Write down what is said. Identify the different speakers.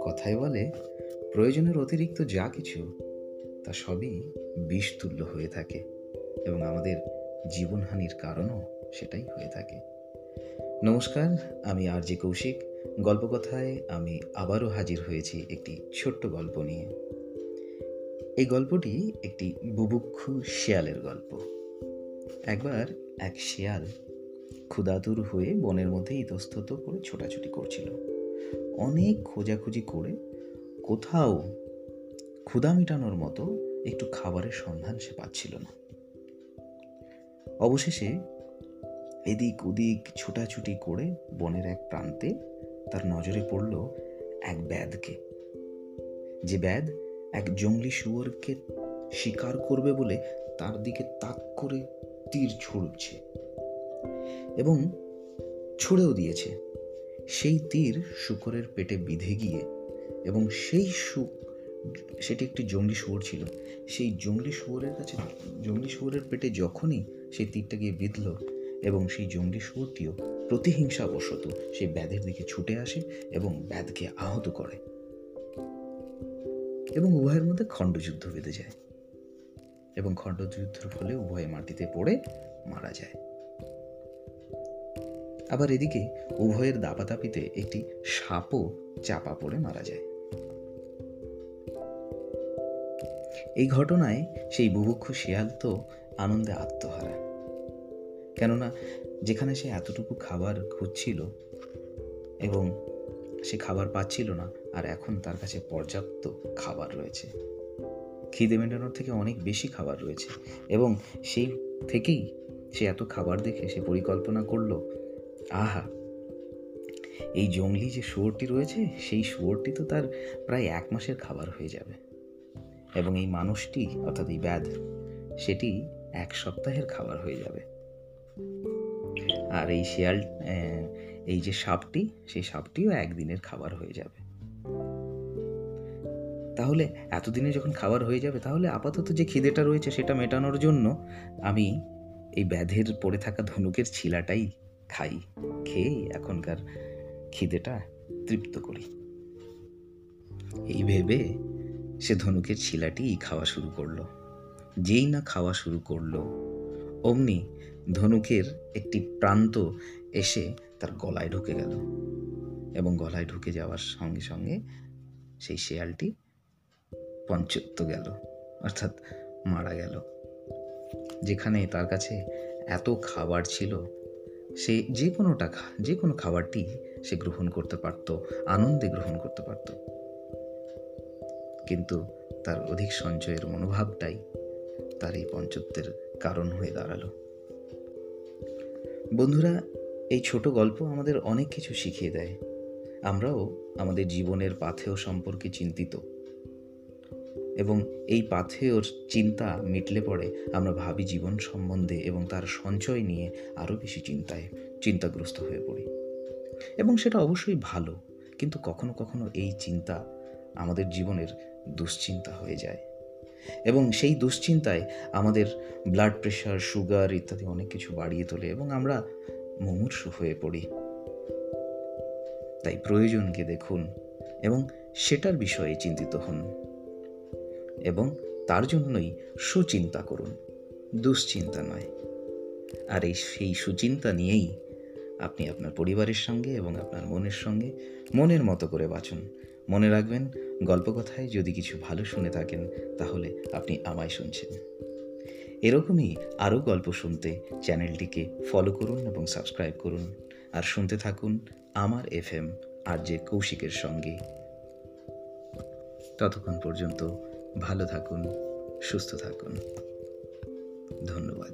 Speaker 1: কথায় বলে, প্রয়োজনের অতিরিক্ত যা কিছু, তা সবই বিষতুল্য হয়ে থাকে এবং আমাদের জীবনহানির কারণও সেটাই হয়ে থাকে। নমস্কার, আমি আর জে কৌশিক। গল্পকথায় আমি আবারও হাজির হয়েছি একটি ছোট্ট গল্প নিয়ে। এই গল্পটি একটি বুভুক্ষু শিয়ালের গল্প। একবার এক শিয়াল ক্ষুদাতুর হয়ে বনের মধ্যে ইতস্তত করে ছোটাছুটি করছিল। অনেক খোঁজাখুঁজি করে কোথাও ক্ষুধা মেটানোর মতো একটু খাবারের সন্ধান সে পাচ্ছিল না। অবশেষে এদিক ওদিক ছোটাছুটি করে বনের এক প্রান্তে তার নজরে পড়ল এক ব্যাধকে। যে ব্যাধ এক জঙ্গলি শুয়োরকে শিকার করবে বলে তার দিকে তাক করে তীর ছুড়ছে। এবং ছুড়েও দিয়েছে। সেই তীর শুকরের পেটে বিঁধে গিয়ে এবং সেই সু সেটি একটি জঙ্গলি শুয়োর ছিল। সেই জঙ্গলি শুয়োরের কাছে, জঙ্গলি শুয়োরের পেটে যখনই সেই তীরটা গিয়ে বিঁধল এবং সেই জঙ্গলি শুয়োরটিও প্রতিহিংসাবশত সেই ব্যাধের দিকে ছুটে আসে এবং ব্যাধকে আহত করে এবং উভয়ের মধ্যে খণ্ডযুদ্ধ বেঁধে যায়। এবং খণ্ডযুদ্ধের ফলে উভয়ে মাটিতে পড়ে মারা যায়। আবার এদিকে উভয়ের দাপাদাপিতে একটি সাপও চাপা পড়ে মারা যায়। এই ঘটনায় সেই বুভুক্ষ শিয়াল তো আনন্দে আত্মহারা। কেননা যেখানে সে এতটুকু খাবার খুঁজছিল এবং সে খাবার পাচ্ছিল না, আর এখন তার কাছে পর্যাপ্ত খাবার রয়েছে। খিদে মেটানোর থেকে অনেক বেশি খাবার রয়েছে এবং সেই থেকেই সে এত খাবার দেখে সে পরিকল্পনা করল আহা। এই জঙ্গলি যে শুয়োরটি রয়েছে, সেই শুয়োরটি তো তার প্রায় এক মাসের খাবার হয়ে যাবে। এবং এই মানুষটি, অর্থাৎ এই ব্যাধ, সেটি এক সপ্তাহের খাবার হয়ে যাবে। আর এই শিয়াল এই যে সাপটি, সেই সাপটিও একদিনের খাবার হয়ে যাবে। তাহলে এতদিনে যখন খাবার হয়ে যাবে, তাহলে আপাতত যে খিদেটা রয়েছে, সেটা মেটানোর জন্য আমি এই ব্যাধের পড়ে থাকা ধনুকের ছিলাটাই খাই, খেয়ে এখনকার খিদেটা তৃপ্ত করি। এই ভেবে সে ধনুকের ছিলাটি খাওয়া শুরু করল। যেই না খাওয়া শুরু করল, অমনি ধনুকের একটি প্রান্ত এসে তার গলায় ঢুকে গেল এবং গলায় ঢুকে যাওয়ার সঙ্গে সঙ্গে সেই শেয়ালটি পঞ্চত্ব গেল, অর্থাৎ মারা গেল। যেখানে তার কাছে এত খাবার ছিল সে যে কোনো টাকা, যে কোনো খাবারটি সে গ্রহণ করতে পারত, আনন্দে গ্রহণ করতে পারত। কিন্তু তার অধিক সঞ্চয়ের মনোভাবটাই তার এই পঞ্চত্বের কারণ হয়ে দাঁড়াল। বন্ধুরা, এই ছোট গল্প আমাদের অনেক কিছু শিখিয়ে দেয়। আমরাও আমাদের জীবনের পাথেয় সম্পর্কে চিন্তিত। এবং এই পাথেয়র চিন্তা মিটলে পরে আমরা ভাবি জীবন সম্বন্ধে এবং তার সঞ্চয় নিয়ে আরও বেশি চিন্তায়, চিন্তাগ্রস্ত হয়ে পড়ি। এবং সেটা অবশ্যই ভালো, কিন্তু কখনো কখনো এই চিন্তা আমাদের জীবনের দুশ্চিন্তা হয়ে যায়। এবং সেই দুশ্চিন্তায় আমাদের ব্লাড প্রেশার সুগার ইত্যাদি অনেক কিছু বাড়িয়ে তোলে এবং আমরা মুমূর্ষ হয়ে পড়ি। তাই প্রয়োজনকে দেখুন এবং সেটার বিষয়ে চিন্তিত হন। এবং তার জন্যই সুচিন্তা করুন। দুশ্চিন্তা নয়। আর এই সেই সুচিন্তা নিয়েই আপনি আপনার পরিবারের সঙ্গে এবং আপনার মনের সঙ্গে মনের মতো করে বাঁচুন। মনে রাখবেন, গল্পকথায় যদি কিছু ভালো শুনে থাকেন, তাহলে আপনি আমায় শুনছেন। এরকমই আরও গল্প শুনতে চ্যানেলটিকে ফলো করুন এবং সাবস্ক্রাইব করুন। আর শুনতে থাকুন আমার এফ এম আর যে কৌশিকের সঙ্গে। ততক্ষণ পর্যন্ত ভালো থাকুন সুস্থ থাকুন। ধন্যবাদ।